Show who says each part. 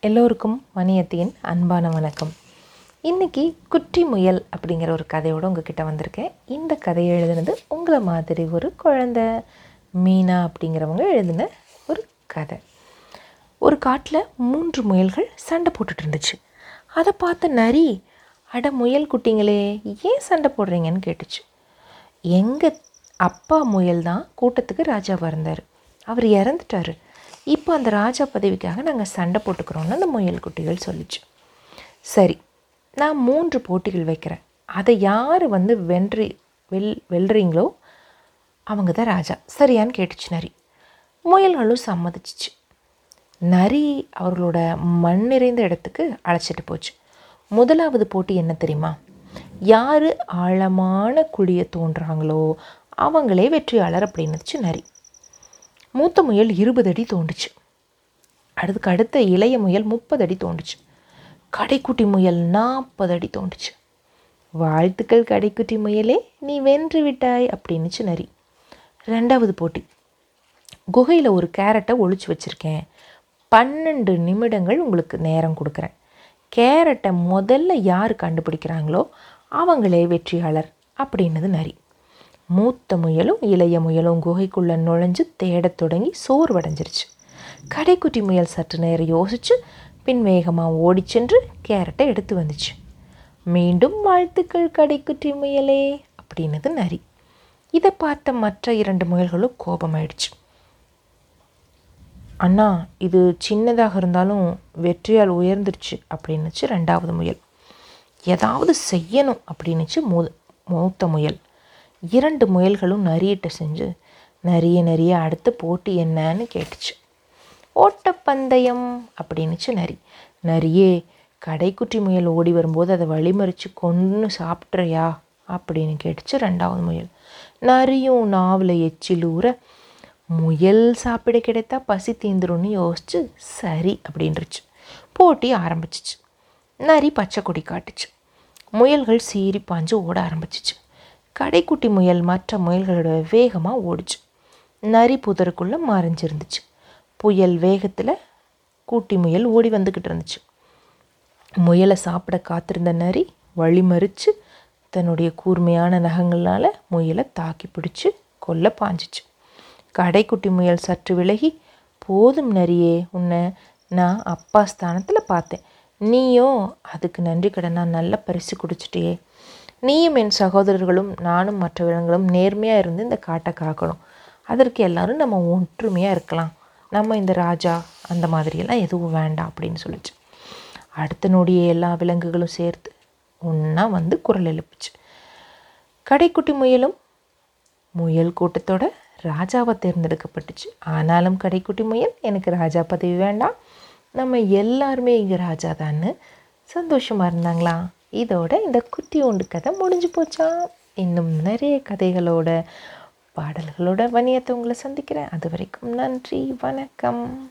Speaker 1: எல்லோருக்கும் மணியத்தின் அன்பான வணக்கம். இன்றைக்கி குட்டி முயல் அப்படிங்கிற ஒரு கதையோடு உங்ககிட்ட வந்திருக்கேன். இந்த கதையை எழுதுனது உங்களை மாதிரி ஒரு குழந்த மீனா அப்படிங்கிறவங்க எழுதின ஒரு கதை. ஒரு காட்டில் மூன்று முயல்கள் சண்டை போட்டுட்டு இருந்துச்சு. அதை பார்த்த நரி அட முயல் குட்டிங்களே ஏன் சண்டை போடுறீங்கன்னு கேட்டுச்சு. எங்கள் அப்பா முயல் தான் கூட்டத்துக்கு ராஜாவாக இருந்தார். அவர் இறந்துட்டாரு. இப்போ அந்த ராஜா பதவிக்காக நாங்கள் சண்டை போட்டுக்கிறோன்னு அந்த முயல் குட்டிகள் சொல்லிச்சு. சரி நான் மூன்று போட்டிகள் வைக்கிறேன். அதை யார் வந்து வென்றி வெல் வெல்றீங்களோ அவங்க தான் ராஜா. சரியான்னு கேட்டுச்சு நரி. முயல்களும் சம்மதிச்சிச்சு. நரி அவர்களோட மண் நிறைந்த இடத்துக்கு அழைச்சிட்டு போச்சு. முதலாவது போட்டி என்ன தெரியுமா? யார் ஆழமான குழியை தோன்றாங்களோ அவங்களே வெற்றியாளர் அப்படின்னுச்சு நரி. மூத்த முயல் இருபது அடி தோண்டுச்சு. அதுக்கு அடுத்த இளைய முயல் முப்பது அடி தோண்டுச்சு. கடைக்குட்டி முயல் நாற்பது அடி தோண்டுச்சு. வாழ்த்துக்கள் கடைக்குட்டி முயலே நீ வென்று விட்டாய் அப்படின்னுச்சு நரி. ரெண்டாவது போட்டி. குகையில் ஒரு கேரட்டை ஒழிச்சு வச்சுருக்கேன். பன்னெண்டு நிமிடங்கள் உங்களுக்கு நேரம் கொடுக்குறேன். கேரட்டை முதல்ல யார் கண்டுபிடிக்கிறாங்களோ அவங்களே வெற்றியாளர் அப்படின்னது நரி. மூத்த முயலும் இளைய முயலும் குகைக்குள்ளே நுழைஞ்சு தேடத் தொடங்கி சோர்வடைஞ்சிருச்சு. கடைக்குட்டி முயல் சற்று நேரம் யோசிச்சு பின் வேகமாக ஓடி சென்று கேரட்டை எடுத்து வந்துச்சு. மீண்டும் வாழ்த்துக்கள் கடைக்குட்டி முயலே அப்படின்னது நரி. இதை பார்த்த மற்ற இரண்டு முயல்களும் கோபமாயிடுச்சு. அண்ணா இது சின்னதாக இருந்தாலும் வெற்றியால் உயர்ந்துருச்சு அப்படின்னுச்சு ரெண்டாவது முயல். ஏதாவது செய்யணும் அப்படின்னுச்சு மூ மூத்த முயல். இரண்டு முயல்களும் நரியிட்ட செஞ்சு நிறைய நிறைய அடுத்து போட்டி என்னன்னு கேட்டுச்சு. ஓட்டப்பந்தயம் அப்படின்னுச்சு நரி. நரியே கடைக்குட்டி முயல் ஓடி வரும்போது அதை வழிமறித்து கொன்று சாப்பிட்றியா அப்படின்னு கேட்டுச்சு ரெண்டாவது முயல். நரியும் நாவில் எச்சிலூர முயல் சாப்பிட கிடைத்தா பசி தீந்துரும்னு யோசிச்சு சரி அப்படின்றுச்சு. போட்டி ஆரம்பிச்சிச்சு. நரி பச்சை கொடி காட்டுச்சு. முயல்கள் சீறி பாஞ்சு ஓட ஆரம்பிச்சிச்சு. கடைக்குட்டி முயல் மற்ற முயல்களோட வேகமாக ஓடிச்சு. நரி புதருக்குள்ளே மறைஞ்சிருந்துச்சு. புயல் வேகத்தில் கூட்டி முயல் ஓடி வந்துக்கிட்டு இருந்துச்சு. முயலை சாப்பிட காத்திருந்த நரி வழிமறித்து தன்னுடைய கூர்மையான நகங்களால் முயலை தாக்கி பிடிச்சி கொல்ல பாஞ்சிச்சு. கடைக்குட்டி முயல் சற்று விலகி போதும் நரியே உன்னை நான் அப்பா ஸ்தானத்தில் பார்த்தேன். நீயும் அதுக்கு நன்றி கடனாக நல்ல பரிசு குடிச்சிட்டியே. நீயும் என் சகோதரர்களும் நானும் மற்ற விலங்குகளும் நேர்மையாக இருந்து இந்த காட்டை காக்கணும். அதற்கு எல்லாரும் நம்ம ஒற்றுமையாக இருக்கலாம். நம்ம இந்த ராஜா அந்த மாதிரியெல்லாம் எதுவும் வேண்டாம் அப்படின்னு சொல்லிச்சு. அடுத்த நொடியே எல்லா விலங்குகளும் சேர்த்து ஒன்றா வந்து குரல் எழுப்புச்சு. கடைக்குட்டி முயலும் முயல் கூட்டத்தோட ராஜாவை தேர்ந்தெடுக்கப்பட்டுச்சு. ஆனாலும் கடைக்குட்டி முயல் எனக்கு ராஜா பதவி வேண்டாம். நம்ம எல்லாருமே இங்கே ராஜா தான்னு சந்தோஷமாக இருந்தாங்களா? இதோட இந்த குட்டி ஒன்று கதை முடிஞ்சு போச்சா? இன்னும் நிறைய கதைகளோட பாடல்களோட வணியத்தை உங்களை சந்திக்கிறேன். அது வரைக்கும் நன்றி வணக்கம்.